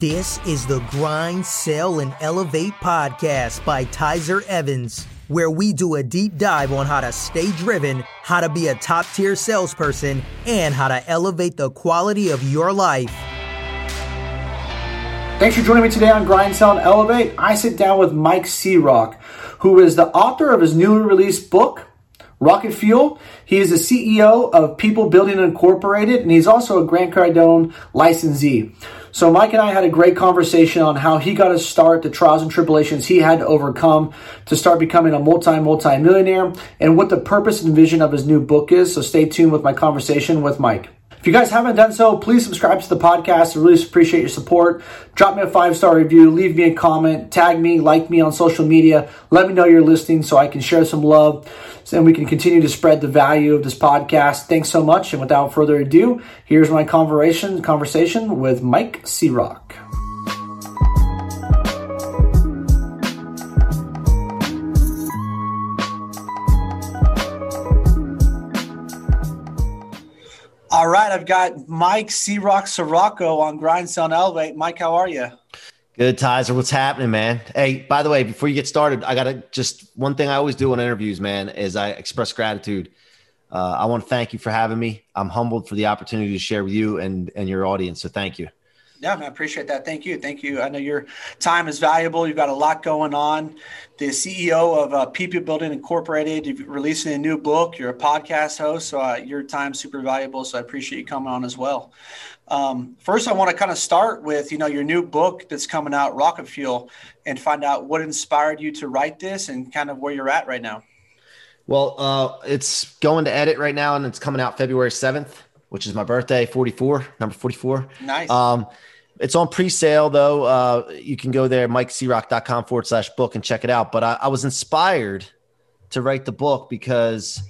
This is the Grind, Sell, and Elevate podcast by Tyzer Evans, where we do a deep dive on how to stay driven, how to be a top tier salesperson, and how to elevate the quality of your life. Thanks for joining me today on Grind, Sell, and Elevate. I sit down with Mike C-Roc, who is the author of his newly released book, Rocket Fuel. He is the CEO of People Building Incorporated, and he's also a Grant Cardone licensee. So Mike and I had a great conversation on how he got his start, the trials and tribulations he had to overcome to start becoming a multi multi millionaire, and what the purpose and vision of his new book is. So stay tuned with my conversation with Mike. If you guys haven't done so, please subscribe to the podcast. I really appreciate your support. Drop me a five star review, leave me a comment, tag me, like me on social media. Let me know you're listening so I can share some love and we can continue to spread the value of this podcast. Thanks so much. And without further ado, here's my conversation conversation with Mike C-Roc. Right, I've got Mike C-Roc Ciorrocco on Grind Sell Elevate. Mike, how are you? Good, Tyzer. What's happening, man? Hey, by the way, before you get started, I got to just one thing I always do in interviews, man, is I express gratitude. Uh, I want to thank you for having me. I'm humbled for the opportunity to share with you and, and your audience. So thank you. Yeah, man, I appreciate that. Thank you. Thank you. I know your time is valuable. You've got a lot going on. The CEO of uh, People Building Incorporated, you're releasing a new book. You're a podcast host. So uh, your time's super valuable. So I appreciate you coming on as well. Um, first, I want to kind of start with you know your new book that's coming out, Rocket Fuel, and find out what inspired you to write this and kind of where you're at right now. Well, uh, it's going to edit right now, and it's coming out February seventh, which is my birthday, forty four, number forty four. Nice. Um, it's on pre-sale though. Uh, you can go there, mikecroc.com forward slash book and check it out. But I, I was inspired to write the book because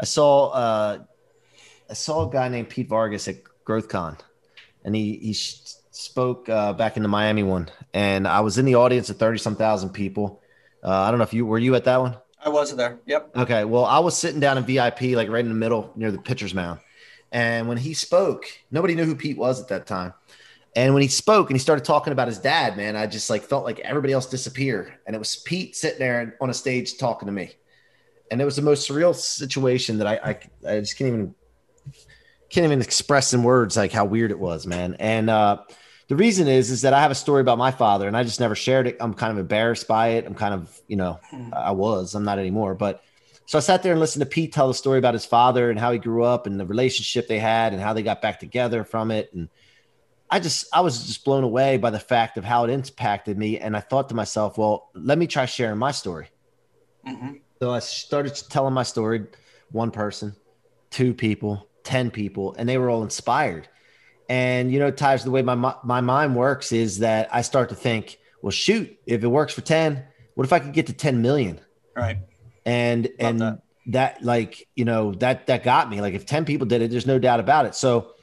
I saw uh, I saw a guy named Pete Vargas at GrowthCon and he he spoke uh, back in the Miami one, and I was in the audience of thirty some thousand people. Uh, I don't know if you were you at that one. I was there. Yep. Okay. Well, I was sitting down in VIP, like right in the middle near the pitcher's mound. And when he spoke, nobody knew who Pete was at that time. And when he spoke and he started talking about his dad, man, I just like felt like everybody else disappeared. And it was Pete sitting there on a stage talking to me. And it was the most surreal situation that I, I, I just can't even can't even express in words like how weird it was, man. And uh, the reason is is that I have a story about my father, and I just never shared it. I'm kind of embarrassed by it. I'm kind of, you know, I was. I'm not anymore, but. So I sat there and listened to Pete tell the story about his father and how he grew up and the relationship they had and how they got back together from it. And I just I was just blown away by the fact of how it impacted me. And I thought to myself, well, let me try sharing my story. Mm-hmm. So I started telling my story, one person, two people, 10 people and they were all inspired. And, you know, Tyler, the way my, my mind works is that I start to think, well, shoot, if it works for 10, what if I could get to 10 million? Right. And, Love and that. that like, you know, that, that got me like if 10 people did it, there's no doubt about it. So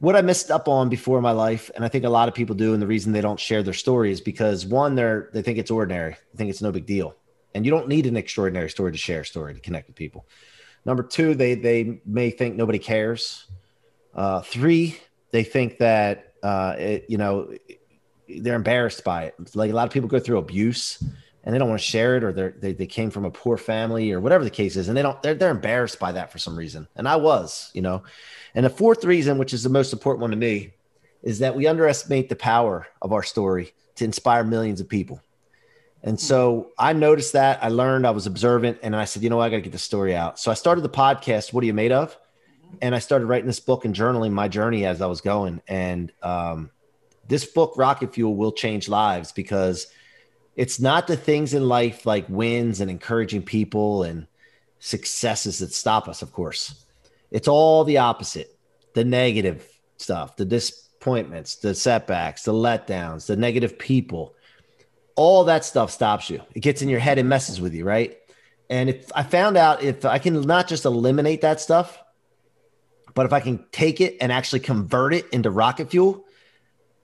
what I missed up on before in my life, and I think a lot of people do, and the reason they don't share their story is because one, they're they think it's ordinary, they think it's no big deal, and you don't need an extraordinary story to share a story to connect with people. Number two, they they may think nobody cares. Uh, three, they think that uh, it, you know they're embarrassed by it. Like a lot of people go through abuse and they don't want to share it, or they they came from a poor family, or whatever the case is, and they don't they're they're embarrassed by that for some reason. And I was, you know. And the fourth reason, which is the most important one to me, is that we underestimate the power of our story to inspire millions of people. And so I noticed that I learned, I was observant, and I said, you know, what? I got to get the story out. So I started the podcast, What Are You Made Of? And I started writing this book and journaling my journey as I was going. And um, this book, Rocket Fuel, will change lives because it's not the things in life like wins and encouraging people and successes that stop us, of course. It's all the opposite the negative stuff, the disappointments, the setbacks, the letdowns, the negative people all that stuff stops you. It gets in your head and messes with you, right? And if I found out if I can not just eliminate that stuff, but if I can take it and actually convert it into rocket fuel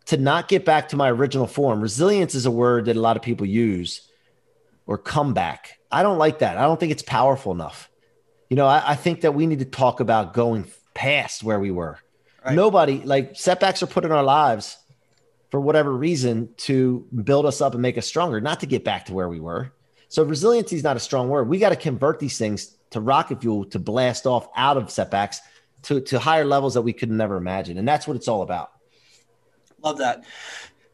to not get back to my original form. Resilience is a word that a lot of people use or comeback. I don't like that. I don't think it's powerful enough. You know, I, I think that we need to talk about going past where we were. Right. Nobody like setbacks are put in our lives for whatever reason to build us up and make us stronger, not to get back to where we were. So resiliency is not a strong word. We got to convert these things to rocket fuel to blast off out of setbacks to, to higher levels that we could never imagine. And that's what it's all about. Love that.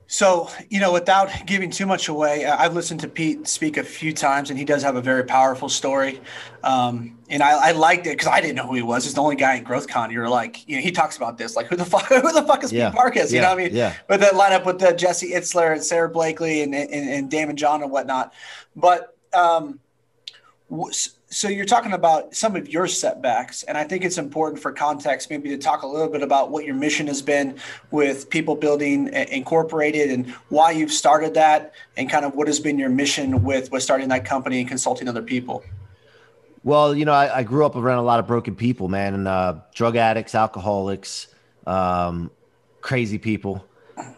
So, you know, without giving too much away, I've listened to Pete speak a few times, and he does have a very powerful story. Um, and I, I, liked it because I didn't know who he was. He's the only guy in GrowthCon. You're like, you know, he talks about this, like, who the fuck, who the fuck is yeah. Pete Marcus? You know what I mean? Yeah. But that lineup with the Jesse Itzler and Sara Blakely and, and, and Daymond John and whatnot. But um, so you're talking about some of your setbacks and i think it's important for context maybe to talk a little bit about what your mission has been with people building incorporated and why you've started that and kind of what has been your mission with with starting that company and consulting other people well you know i, I grew up around a lot of broken people man and uh, drug addicts alcoholics um, crazy people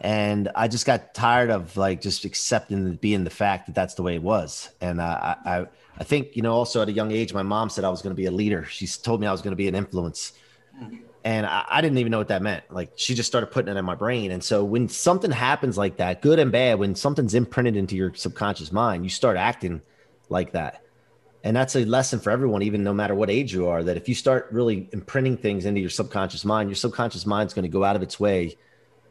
and I just got tired of like just accepting being the fact that that's the way it was. And uh, I, I, I think, you know, also at a young age, my mom said I was going to be a leader. She told me I was going to be an influence. Mm-hmm. And I, I, didn't even know what that meant. Like she just started putting it in my brain. And so when something happens like that, good and bad, when something's imprinted into your subconscious mind, you start acting like that. And that's a lesson for everyone, even no matter what age you are, that if you start really imprinting things into your subconscious mind, your subconscious mind is going to go out of its way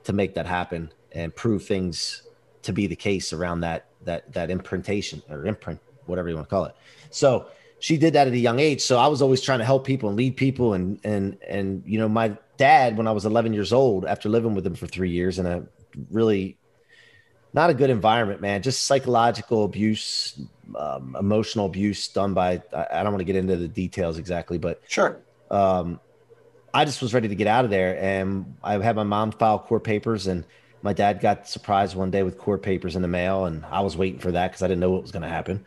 to make that happen and prove things to be the case around that that that imprintation or imprint whatever you want to call it. So she did that at a young age. So I was always trying to help people and lead people. And, and, and, you know, my dad, when I was 11 years old, after living with him for three years in a really not a good environment, man, just psychological abuse, um, emotional abuse done by, I, I don't want to get into the details exactly, but sure. Um, I just was ready to get out of there. And I had my mom file court papers and my dad got surprised one day with court papers in the mail. And I was waiting for that because I didn't know what was going to happen.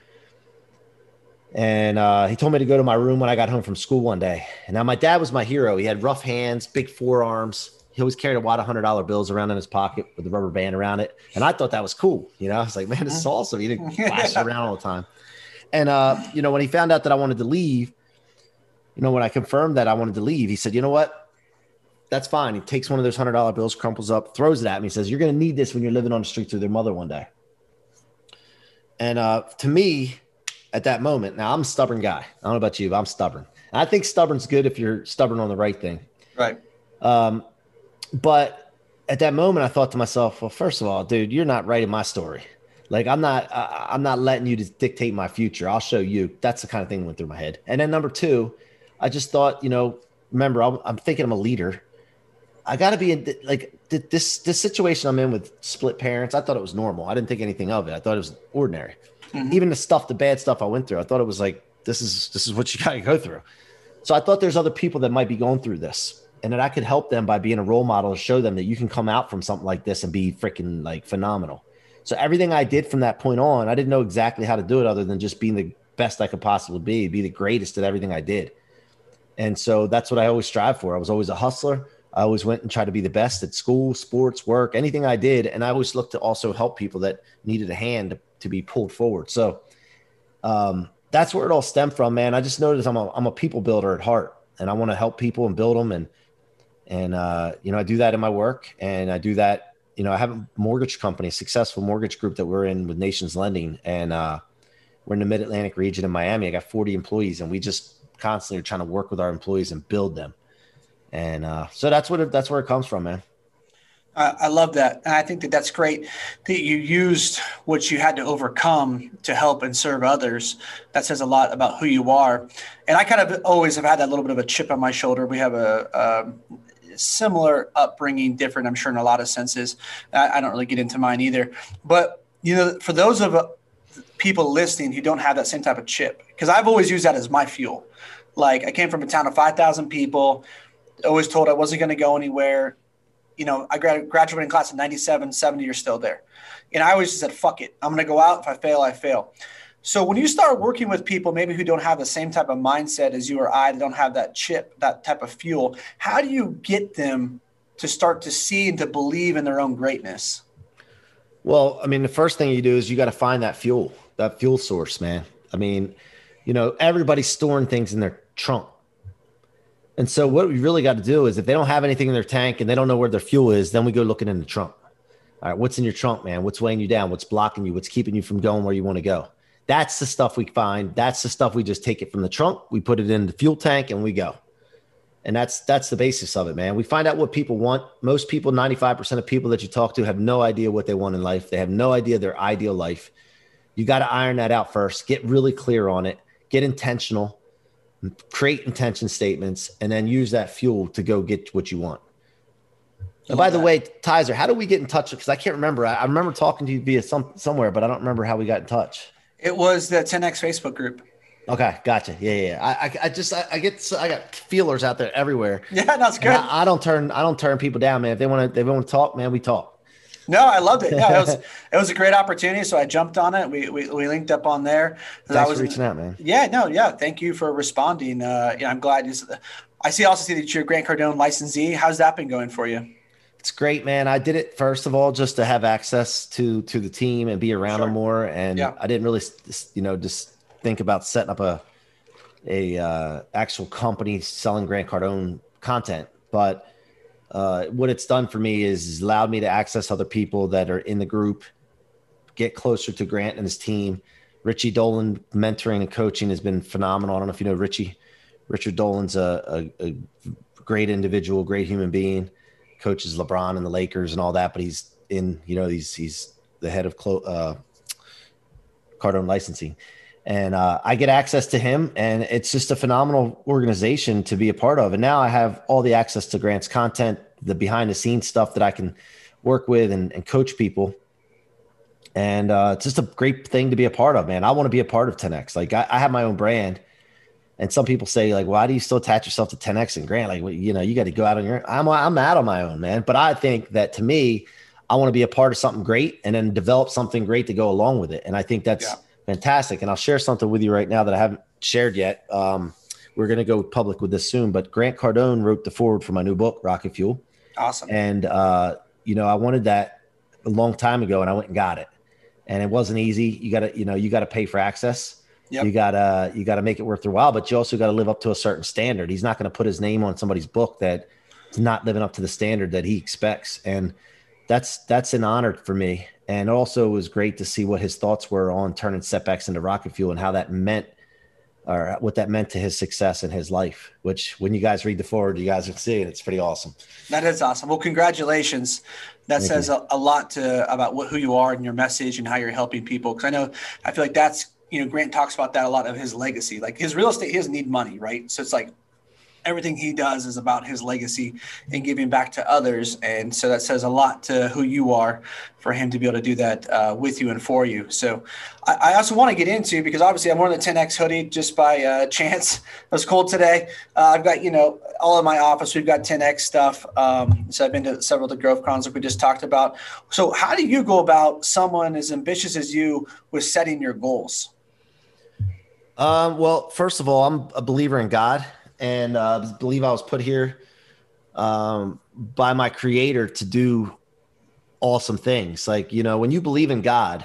And uh, he told me to go to my room when I got home from school one day. And now my dad was my hero. He had rough hands, big forearms. He always carried a wad of hundred dollar bills around in his pocket with a rubber band around it. And I thought that was cool. You know, I was like, man, this is awesome. He didn't flash around all the time. And uh, you know, when he found out that I wanted to leave, you know, when I confirmed that I wanted to leave, he said, you know what? That's fine. He takes one of those hundred dollar bills, crumples up, throws it at me, says, You're gonna need this when you're living on the streets with your mother one day. And uh, to me, at that moment. Now I'm a stubborn guy. I don't know about you, but I'm stubborn. And I think stubborn's good if you're stubborn on the right thing. Right. Um, but at that moment, I thought to myself, well, first of all, dude, you're not writing my story. Like I'm not, I, I'm not letting you to dictate my future. I'll show you. That's the kind of thing that went through my head. And then number two, I just thought, you know, remember, I'm, I'm thinking I'm a leader. I got to be in like this this situation I'm in with split parents. I thought it was normal. I didn't think anything of it. I thought it was ordinary. Mm-hmm. Even the stuff, the bad stuff I went through, I thought it was like this is this is what you got to go through. So I thought there's other people that might be going through this, and that I could help them by being a role model to show them that you can come out from something like this and be freaking like phenomenal. So everything I did from that point on, I didn't know exactly how to do it other than just being the best I could possibly be, be the greatest at everything I did. And so that's what I always strive for. I was always a hustler. I always went and tried to be the best at school, sports, work, anything I did. And I always looked to also help people that needed a hand to be pulled forward. So um, that's where it all stemmed from, man. I just noticed I'm a, I'm a people builder at heart and I want to help people and build them. And, and, uh, you know, I do that in my work and I do that, you know, I have a mortgage company, a successful mortgage group that we're in with Nations Lending. And uh, we're in the mid Atlantic region in Miami. I got 40 employees and we just constantly are trying to work with our employees and build them. And uh, so that's what it, that's where it comes from, man. I love that. And I think that that's great that you used what you had to overcome to help and serve others. That says a lot about who you are. And I kind of always have had that little bit of a chip on my shoulder. We have a, a similar upbringing, different, I'm sure, in a lot of senses. I, I, don't really get into mine either. But, you know, for those of uh, people listening who don't have that same type of chip, because I've always used that as my fuel. Like I came from a town of 5,000 people, always told I wasn't going to go anywhere you know, I graduated in class in 97, 70, you're still there. And I always just said, fuck it. I'm going to go out. If I fail, I fail. So when you start working with people, maybe who don't have the same type of mindset as you or I, they don't have that chip, that type of fuel, how do you get them to start to see and to believe in their own greatness? Well, I mean, the first thing you do is you got to find that fuel, that fuel source, man. I mean, you know, everybody's storing things in their trunk. And so what we really got to do is if they don't have anything in their tank and they don't know where their fuel is, then we go looking in the trunk. All right, what's in your trunk, man? What's weighing you down? What's blocking you? What's keeping you from going where you want to go? That's the stuff we find. That's the stuff we just take it from the trunk, we put it in the fuel tank, and we go. And that's that's the basis of it, man. We find out what people want. Most people, 95% of people that you talk to have no idea what they want in life. They have no idea their ideal life. You got to iron that out first. Get really clear on it. Get intentional. Create intention statements and then use that fuel to go get what you want. And by the way, Tyzer, how do we get in touch? Because I can't remember. I, I, remember talking to you via some somewhere, but I don't remember how we got in touch. It was the 10x Facebook group. Okay, gotcha. Yeah, yeah. I, I, I just, I, I, get, I got feelers out there everywhere. Yeah, that's good. I, I, don't turn, I don't turn people down, man. If they want to, they want to talk, man, we talk. No, I loved it. No, it was, it was a great opportunity. So I jumped on it. We, we, we linked up on there. Thanks I was for reaching out, man. Yeah, no, yeah. Thank you for responding. Uh, yeah, I'm glad. You, I see also see that you're a Grant Cardone licensee. How's that been going for you? It's great, man. I did it first of all just to have access to to the team and be around sure. them more, and yeah. I didn't really, you know, just think about setting up a a uh, actual company selling Grant Cardone content. But uh, what it's done for me is, allowed me to access other people that are in the group, get closer to Grant and his team. Richie Dolan mentoring and coaching has been phenomenal. I don't know if you know Richie. Richard Dolan's a, a, a great individual, great human being coaches LeBron and the Lakers and all that, but he's in, you know, he's he's the head of Clo- uh, Cardone licensing, and uh, I get access to him, and it's just a phenomenal organization to be a part of. And now I have all the access to Grant's content, the behind the scenes stuff that I can work with and, and coach people. And uh, it's just a great thing to be a part of, man. I want to be a part of 10x. Like I, I have my own brand and some people say like, why do you still attach yourself to 10x and Grant? Like, well, you know, you got to go out on your. I'm I'm out on my own, man. But I think that to me, I want to be a part of something great and then develop something great to go along with it. And I think that's yeah. Fantastic. And I'll share something with you right now that I haven't shared yet. Um, we're going to go public with this soon, but Grant Cardone wrote the forward for my new book, Rocket Fuel. Awesome. And uh, you know, I wanted that a long time ago, and I went and got it. And it wasn't easy. You got to, you know, you got to pay for access Yep. You gotta you gotta make it worth their while, but you also got to live up to a certain standard. He's not going to put his name on somebody's book that is not living up to the standard that he expects, and that's that's an honor for me. And also, it was great to see what his thoughts were on turning setbacks into rocket fuel and how that meant, or what that meant to his success in his life. Which, when you guys read the forward, you guys will see it. It's pretty awesome. That is awesome. Well, congratulations. That Thank says a, a, lot to about what who you are and your message and how you're helping people. Because I know I feel like that's you know, Grant talks about that a lot of his legacy. Like his real estate, he doesn't need money, right? So it's like everything he does is about his legacy and giving back to others. And so that says a lot to who you are for him to be able to do that uh, with you and for you. So I, I also want to get into because obviously I'm wearing the 10X hoodie just by uh, chance. It was cold today. Uh, I've got, you know, all in my office, we've got 10X stuff. Um, so I've been to several of the GrowthCons like we just talked about. So how do you go about someone as ambitious as you with setting your goals? Um, well, first of all, I'm a believer in God and uh, believe I was put here um, by my creator to do awesome things. Like, you know, when you believe in God,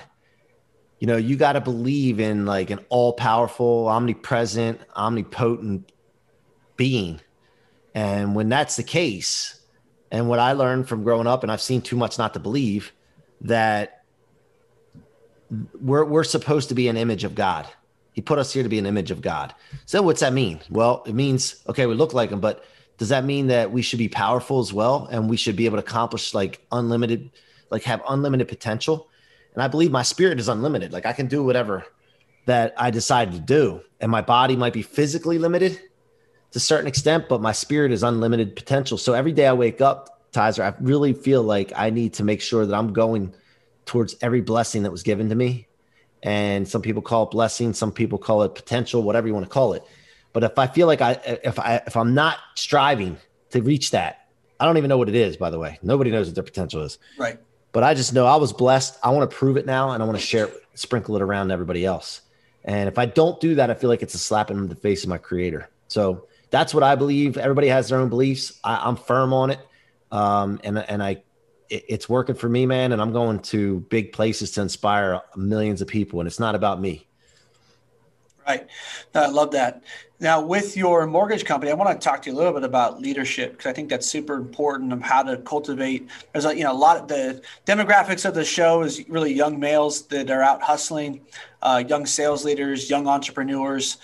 you know, you got to believe in like an all powerful, omnipresent, omnipotent being. And when that's the case, and what I learned from growing up, and I've seen too much not to believe that we're, we're supposed to be an image of God he put us here to be an image of God. So what's that mean? Well, it means okay, we look like him, but does that mean that we should be powerful as well and we should be able to accomplish like unlimited like have unlimited potential? And I believe my spirit is unlimited. Like I can do whatever that I decide to do. And my body might be physically limited to a certain extent, but my spirit is unlimited potential. So every day I wake up, Tyzer, I really feel like I need to make sure that I'm going towards every blessing that was given to me and some people call it blessing some people call it potential whatever you want to call it. But if i feel like i if i if i'm not striving to reach that i don't even know what it is by the way. Nobody knows what their potential is. Right. But i just know i was blessed. I want to prove it now and i want to share it sprinkle it around everybody else. And if i don't do that i feel like it's a slap in the face of my creator. So that's what i believe. Everybody has their own beliefs. I, am firm on it. Um, and and i it's working for me, man. And I'm going to big places to inspire millions of people. And it's not about me. Right. I love that. Now, with your mortgage company, I want to talk to you a little bit about leadership because I think that's super important of how to cultivate. There's a you know a lot of the demographics of the show is really young males that are out hustling, uh, young sales leaders, young entrepreneurs.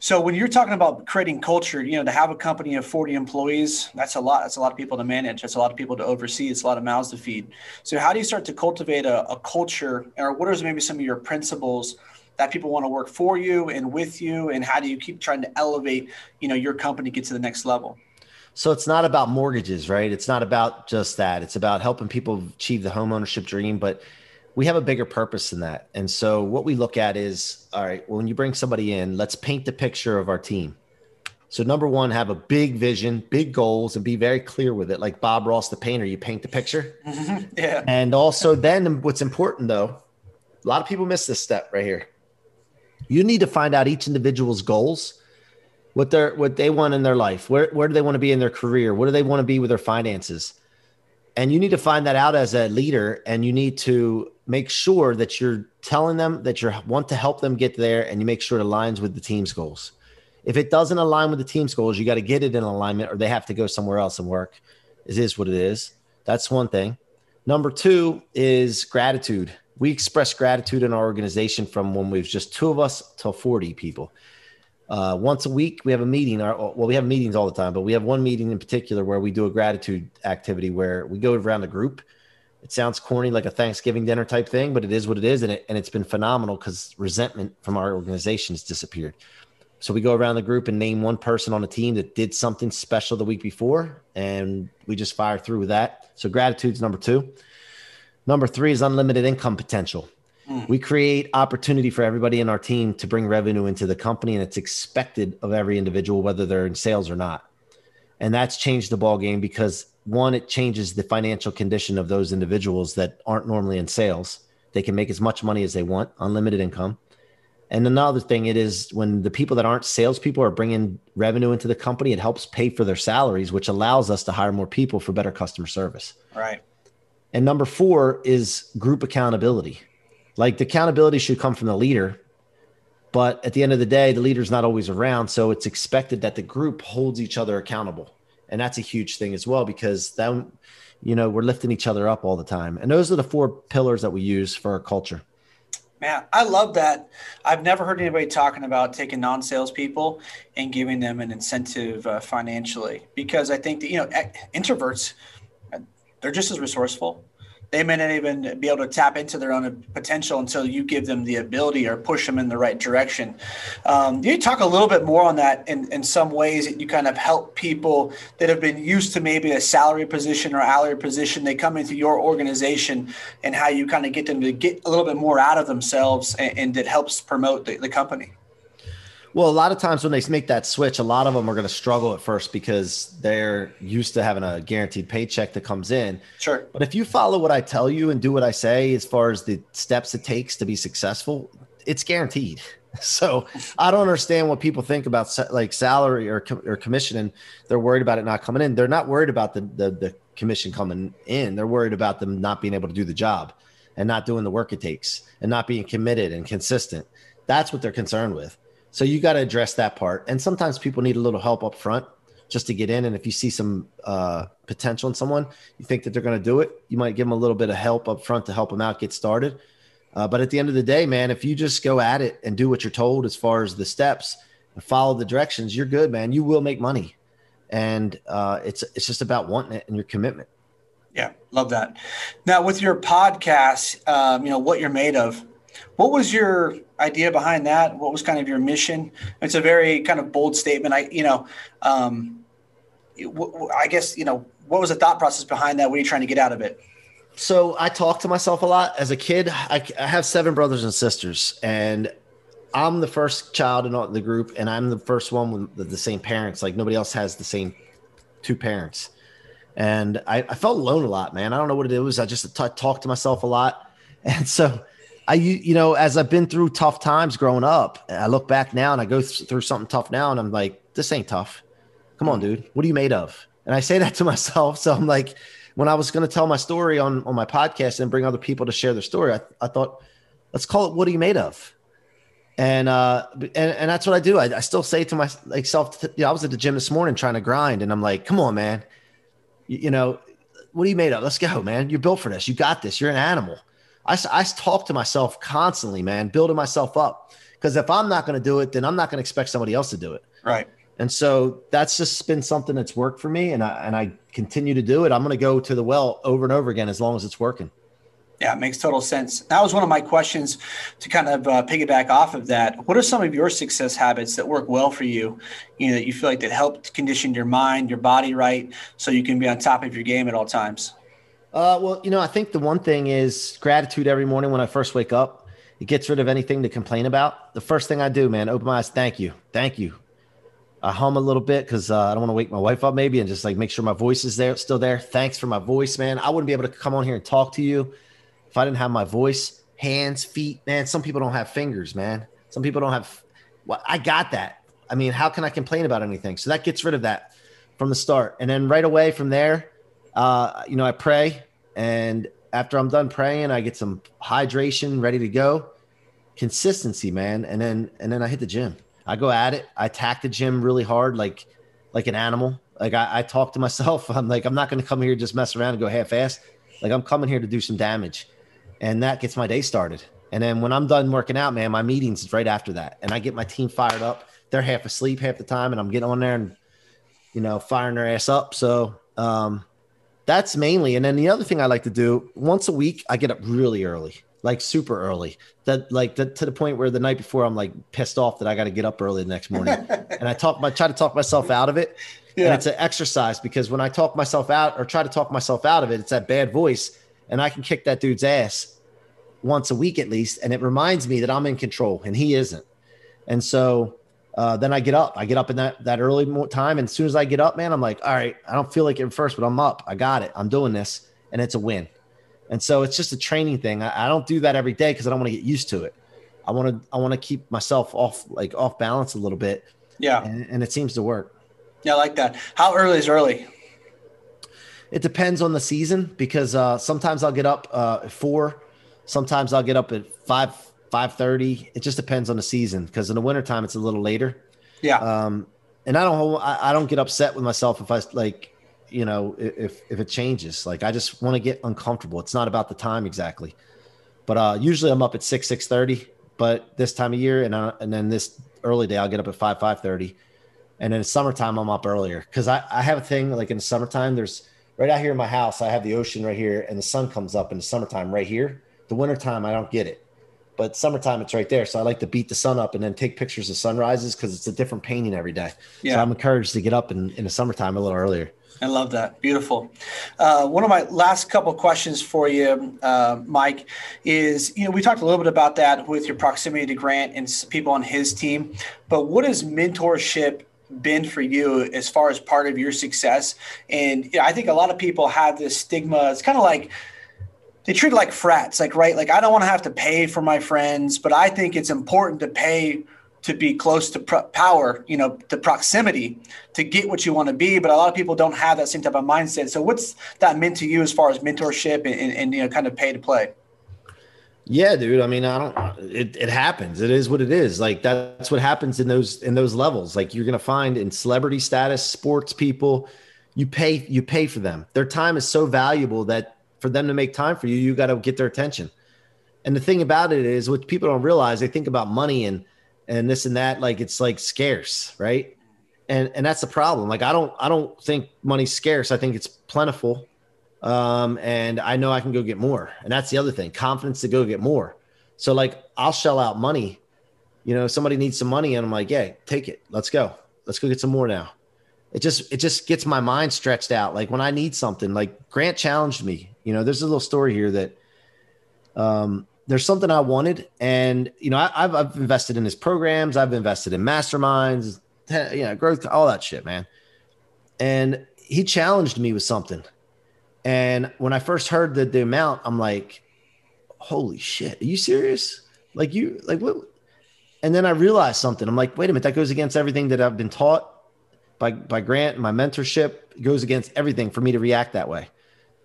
So when you're talking about creating culture, you know, to have a company of 40 employees, that's a lot. That's a lot of people to manage. That's a lot of people to oversee. It's a lot of mouths to feed. So how do you start to cultivate a, a culture, or what are maybe some of your principles? that people want to work for you and with you and how do you keep trying to elevate you know your company get to the next level so it's not about mortgages right it's not about just that it's about helping people achieve the home ownership dream but we have a bigger purpose than that and so what we look at is all right when you bring somebody in let's paint the picture of our team so number one have a big vision big goals and be very clear with it like bob ross the painter you paint the picture yeah and also then what's important though a lot of people miss this step right here you need to find out each individual's goals, what they're what they want in their life. Where where do they want to be in their career? What do they want to be with their finances? And you need to find that out as a leader and you need to make sure that you're telling them that you want to help them get there and you make sure it aligns with the team's goals. If it doesn't align with the team's goals, you got to get it in alignment or they have to go somewhere else and work. It is what it is. That's one thing. Number two is gratitude we express gratitude in our organization from when we've just two of us till 40 people. Uh, once a week, we have a meeting. Our, well, we have meetings all the time, but we have one meeting in particular where we do a gratitude activity where we go around the group. It sounds corny, like a Thanksgiving dinner type thing, but it is what it is, and it and it's been phenomenal because resentment from our organization has disappeared. So we go around the group and name one person on the team that did something special the week before, and we just fire through with that. So gratitude's number two. Number three is unlimited income potential. Mm. We create opportunity for everybody in our team to bring revenue into the company, and it's expected of every individual, whether they're in sales or not. And that's changed the ball game because one, it changes the financial condition of those individuals that aren't normally in sales. They can make as much money as they want, unlimited income. And another thing, it is when the people that aren't salespeople are bringing revenue into the company, it helps pay for their salaries, which allows us to hire more people for better customer service. Right. And number four is group accountability. Like the accountability should come from the leader, but at the end of the day, the leader's not always around. So it's expected that the group holds each other accountable. And that's a huge thing as well, because then, you know, we're lifting each other up all the time. And those are the four pillars that we use for our culture. Man, I love that. I've never heard anybody talking about taking non-sales people and giving them an incentive uh, financially because I think that, you know, introverts – they're just as resourceful. They may not even be able to tap into their own potential until you give them the ability or push them in the right direction. Um, you talk a little bit more on that in, in some ways that you kind of help people that have been used to maybe a salary position or hourly position. They come into your organization and how you kind of get them to get a little bit more out of themselves and, and it helps promote the, the company. Well, a lot of times when they make that switch, a lot of them are going to struggle at first because they're used to having a guaranteed paycheck that comes in. Sure. But if you follow what I tell you and do what I say as far as the steps it takes to be successful, it's guaranteed. So I don't understand what people think about like salary or, or commission and they're worried about it not coming in. They're not worried about the, the, the commission coming in. They're worried about them not being able to do the job and not doing the work it takes and not being committed and consistent. That's what they're concerned with. So you got to address that part. And sometimes people need a little help up front just to get in. And if you see some uh, potential in someone, you think that they're going to do it, you might give them a little bit of help up front to help them out get started. Uh, but at the end of the day, man, if you just go at it and do what you're told as far as the steps and follow the directions, you're good, man. You will make money, and uh, it's it's just about wanting it and your commitment. Yeah, love that. Now, with your podcast, um, you know what you're made of. What was your idea behind that? What was kind of your mission? It's a very kind of bold statement. I, you know, um, I guess you know what was the thought process behind that? What are you trying to get out of it? So I talk to myself a lot as a kid. I, I have seven brothers and sisters, and I'm the first child in the group, and I'm the first one with the, same parents. Like nobody else has the same two parents, and I, I, felt alone a lot, man. I don't know what it was. I just t- talked to myself a lot, and so I, you know, as I've been through tough times growing up, I look back now and I go through something tough now, and I'm like, this ain't tough. Come on, dude. What are you made of? And I say that to myself. So I'm like, when I was going to tell my story on on my podcast and bring other people to share their story, I, I thought, let's call it "What are you made of?" And uh, and, and that's what I do. I, I still say to myself, you know, I was at the gym this morning trying to grind, and I'm like, come on, man, you, you know, what are you made of? Let's go, man. You're built for this. You got this. You're an animal. I, I talk to myself constantly, man, building myself up. Because if I'm not going to do it, then I'm not going to expect somebody else to do it. Right. And so that's just been something that's worked for me, and I and I continue to do it. I'm going to go to the well over and over again as long as it's working. Yeah, it makes total sense. That was one of my questions to kind of uh, piggyback off of that. What are some of your success habits that work well for you? You know, that you feel like that helped condition your mind, your body right, so you can be on top of your game at all times. Uh, well, you know, I think the one thing is gratitude every morning when I first wake up. It gets rid of anything to complain about. The first thing I do, man, open my eyes. Thank you, thank you. I hum a little bit because uh, I don't want to wake my wife up, maybe, and just like make sure my voice is there, still there. Thanks for my voice, man. I wouldn't be able to come on here and talk to you if I didn't have my voice, hands, feet, man, some people don't have fingers, man. Some people don't have. Well, I got that. I mean, how can I complain about anything? So that gets rid of that from the start, and then right away from there, uh, you know, I pray, and after I'm done praying, I get some hydration, ready to go. Consistency, man, and then and then I hit the gym. I go at it. I attack the gym really hard, like like an animal. Like I, I talk to myself. I'm like, I'm not going to come here just mess around and go half fast. Like I'm coming here to do some damage and that gets my day started. And then when I'm done working out, man, my meetings is right after that, and I get my team fired up. They're half asleep half the time, and I'm getting on there and you know firing their ass up. So um, that's mainly. And then the other thing I like to do once a week, I get up really early, like super early. That like to the point where the night before I'm like pissed off that I got to get up early the next morning, and I talk, I try to talk myself out of it. Yeah. And it's an exercise because when I talk myself out or try to talk myself out of it, it's that bad voice and I can kick that dude's ass once a week at least. And it reminds me that I'm in control and he isn't. And so uh, then I get up. I get up in that that early time, and as soon as I get up, man, I'm like, all right, I don't feel like it first, but I'm up. I got it. I'm doing this, and it's a win. And so it's just a training thing. I, I don't do that every day because I don't want to get used to it. I want to I want to keep myself off like off balance a little bit. Yeah, and, and it seems to work. Yeah, I like that. How early is early? It depends on the season because uh, sometimes I'll get up uh, at four, sometimes I'll get up at five five thirty. It just depends on the season because in the wintertime it's a little later. Yeah. Um, and I don't I, I don't get upset with myself if I like you know if if it changes. Like I just want to get uncomfortable. It's not about the time exactly, but uh, usually I'm up at six six thirty. But this time of year and uh, and then this early day I'll get up at five five thirty. And in summertime, I'm up earlier because I, I have a thing like in the summertime, there's right out here in my house, I have the ocean right here, and the sun comes up in the summertime right here. The wintertime, I don't get it. But summertime, it's right there. So I like to beat the sun up and then take pictures of sunrises because it's a different painting every day. Yeah. So I'm encouraged to get up in, in the summertime a little earlier. I love that. Beautiful. Uh, one of my last couple questions for you, uh, Mike, is you know we talked a little bit about that with your proximity to Grant and people on his team, but what is mentorship been for you as far as part of your success? And you know, I think a lot of people have this stigma. It's kind of like they treat it like frats, like right, like I don't want to have to pay for my friends, but I think it's important to pay to be close to pro- power, you know, to proximity to get what you want to be. But a lot of people don't have that same type of mindset. So what's that meant to you as far as mentorship and, and, and you know, kind of pay to play? Yeah, dude. I mean, I don't. It, it happens. It is what it is. Like that's what happens in those in those levels. Like you're gonna find in celebrity status, sports people, you pay you pay for them. Their time is so valuable that for them to make time for you, you got to get their attention. And the thing about it is, what people don't realize, they think about money and and this and that, like it's like scarce, right? And and that's the problem. Like I don't I don't think money's scarce. I think it's plentiful um, and I know I can go get more. And that's the other thing confidence to go get more. So, like, I'll shell out money. You know, somebody needs some money, and I'm like, yeah, take it. Let's go. Let's go get some more now. It just it just gets my mind stretched out. Like when I need something, like Grant challenged me. You know, there's a little story here that um, there's something I wanted, and you know, I, have I've invested in his programs, I've invested in masterminds, you know, growth, all that shit, man. And he challenged me with something, and when I first heard the, the amount, I'm like, holy shit, are you serious? Like you like what? And then I realized something. I'm like, wait a minute, that goes against everything that I've been taught by by Grant, my mentorship goes against everything for me to react that way.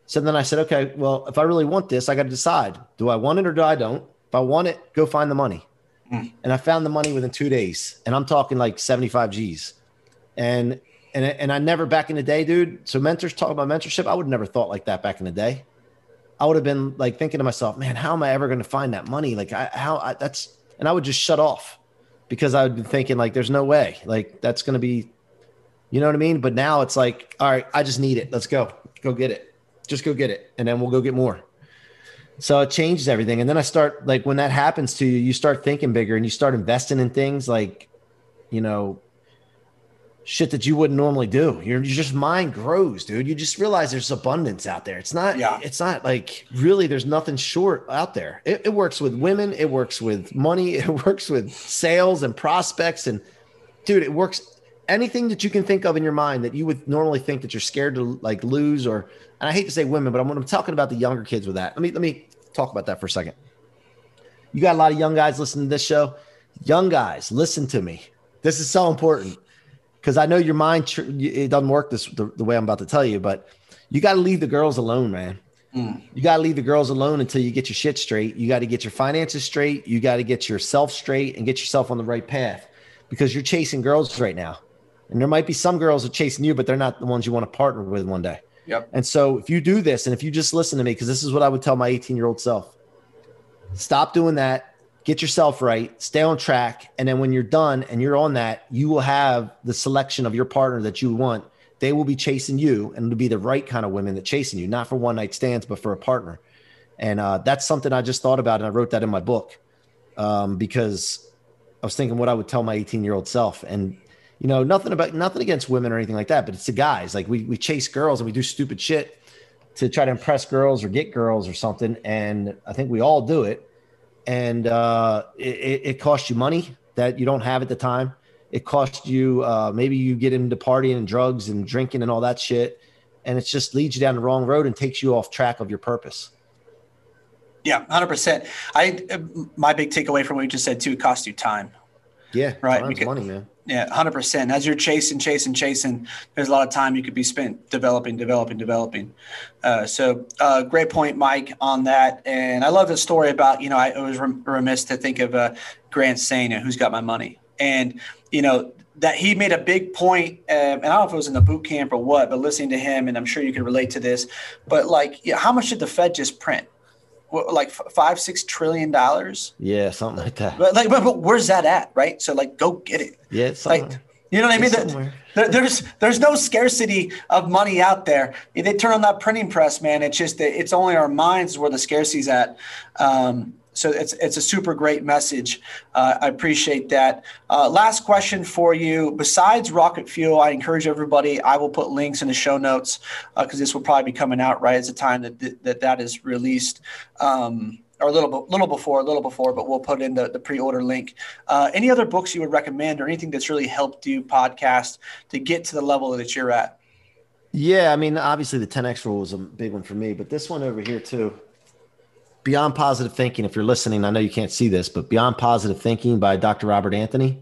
So then I said, okay, well, if I really want this, I got to decide: do I want it or do I don't? If I want it, go find the money. mm. and I found the money within two days, and I'm talking like 75 G's, and and and I never back in the day, dude. So mentors talk about mentorship. I would never thought like that back in the day. I would have been like thinking to myself, man, how am I ever going to find that money? Like, I, how I, that's, and I would just shut off because I would be thinking like, there's no way, like that's going to be, you know what I mean? But now it's like, all right, I just need it. Let's go, go get it. Just go get it, and then we'll go get more. So it changes everything. And then I start like when that happens to you, you start thinking bigger and you start investing in things like, you know, shit that you wouldn't normally do. Your, your just mind grows, dude. You just realize there's abundance out there. It's not, yeah. it's not like really there's nothing short out there. It, it works with women, it works with money, it works with sales and prospects. And dude, it works anything that you can think of in your mind that you would normally think that you're scared to like lose or and I hate to say women, but I'm, I'm talking about the younger kids with that. Let me let me talk about that for a second. You got a lot of young guys listening to this show. Young guys, listen to me. This is so important because I know your mind it doesn't work this the, the, way I'm about to tell you, but you got to leave the girls alone, man. Mm. You got to leave the girls alone until you get your shit straight. You got to get your finances straight. You got to get yourself straight and get yourself on the right path because you're chasing girls right now. And there might be some girls are chasing you, but they're not the ones you want to partner with one day. Yep. And so if you do this and if you just listen to me, because this is what I would tell my 18 year old self stop doing that get yourself right, stay on track. And then when you're done and you're on that, you will have the selection of your partner that you want. They will be chasing you and it'll be the right kind of women that chasing you, not for one night stands, but for a partner. And uh, that's something I just thought about. And I wrote that in my book um, because I was thinking what I would tell my 18 year old self. And, you know, nothing about nothing against women or anything like that, but it's the guys. Like we, we chase girls and we do stupid shit to try to impress girls or get girls or something. And I think we all do it and uh, it, it costs you money that you don't have at the time. It costs you uh, maybe you get into partying and drugs and drinking and all that shit, and it just leads you down the wrong road and takes you off track of your purpose. Yeah, hundred percent. I my big takeaway from what you just said too, it costs you time. Yeah, right. Because, money, man. Yeah, hundred percent. As you're chasing, chasing, chasing, there's a lot of time you could be spent developing, developing, developing. Uh, so, uh, great point, Mike, on that. And I love the story about you know I was remiss to think of uh, Grant Sanya, who's got my money, and you know that he made a big point, um, and I don't know if it was in the boot camp or what, but listening to him, and I'm sure you can relate to this. But like, you know, how much did the Fed just print? Like five six trillion dollars? Yeah something like that. But like but, but, where's that at right? So like go get it. Yeah like you know what i mean? There, there's there's no scarcity of money out there. They turn on that printing press man. It's just that it's only our minds where the scarcity's at. Um, so it's it's a super great message. Uh, I appreciate that. Uh, last question for you. Besides rocket fuel, I encourage everybody. I will put links in the show notes because uh, this will probably be coming out right at the time that th- that that is released. Um, or a little, little before, a little before, but we'll put in the, the pre-order link. Uh, any other books you would recommend, or anything that's really helped you podcast to get to the level that you're at? Yeah, I mean, obviously the 10x rule was a big one for me, but this one over here too. Beyond Positive Thinking, if you're listening, I know you can't see this, but Beyond Positive Thinking by Dr. Robert Anthony.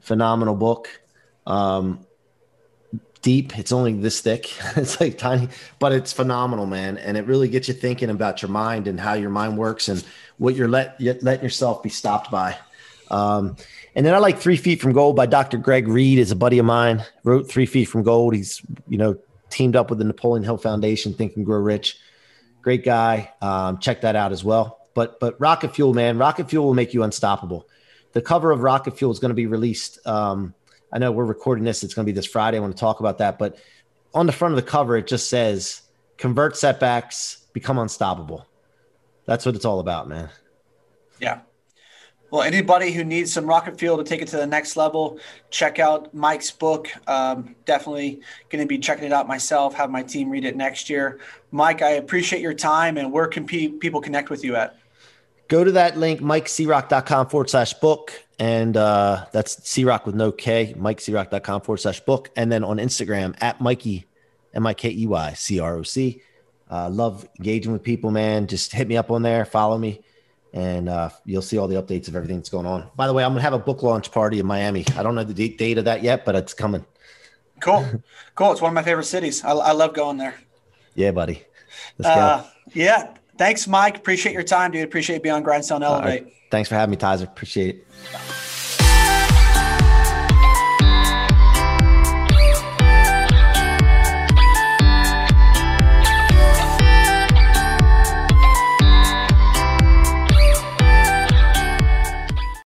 Phenomenal book. Um, deep. It's only this thick. it's like tiny, but it's phenomenal, man. And it really gets you thinking about your mind and how your mind works and what you're let, letting yourself be stopped by. Um, and then I like Three Feet from Gold by Dr. Greg Reid. is a buddy of mine. Wrote Three Feet from Gold. He's you know teamed up with the Napoleon Hill Foundation, Think and Grow Rich great guy. Um, check that out as well. But but Rocket Fuel, man, Rocket Fuel will make you unstoppable. The cover of Rocket Fuel is going to be released. Um, I know we're recording this; it's going to be this Friday. I want to talk about that. But on the front of the cover, it just says "Convert setbacks, become unstoppable." That's what it's all about, man. Yeah. Well, anybody who needs some rocket fuel to take it to the next level, check out Mike's book. Um, definitely going to be checking it out myself. Have my team read it next year. Mike, I appreciate your time. And where can pe- people connect with you at? Go to that link, mikecroc.com forward slash book. And uh, that's Croc with no K, mikecroc.com forward slash book. And then on Instagram at Mikey, M I K E Y C R O C. Uh, love engaging with people, man. Just hit me up on there, follow me and uh, you'll see all the updates of everything that's going on. By the way, I'm gonna have a book launch party in Miami. I don't know the date of that yet, but it's coming. Cool, cool. It's one of my favorite cities. I, I love going there. Yeah, buddy. Uh, yeah. Thanks, Mike. Appreciate your time, dude. Appreciate being on Grind Sell Elevate. Right. Thanks for having me, Tyzer. Appreciate it.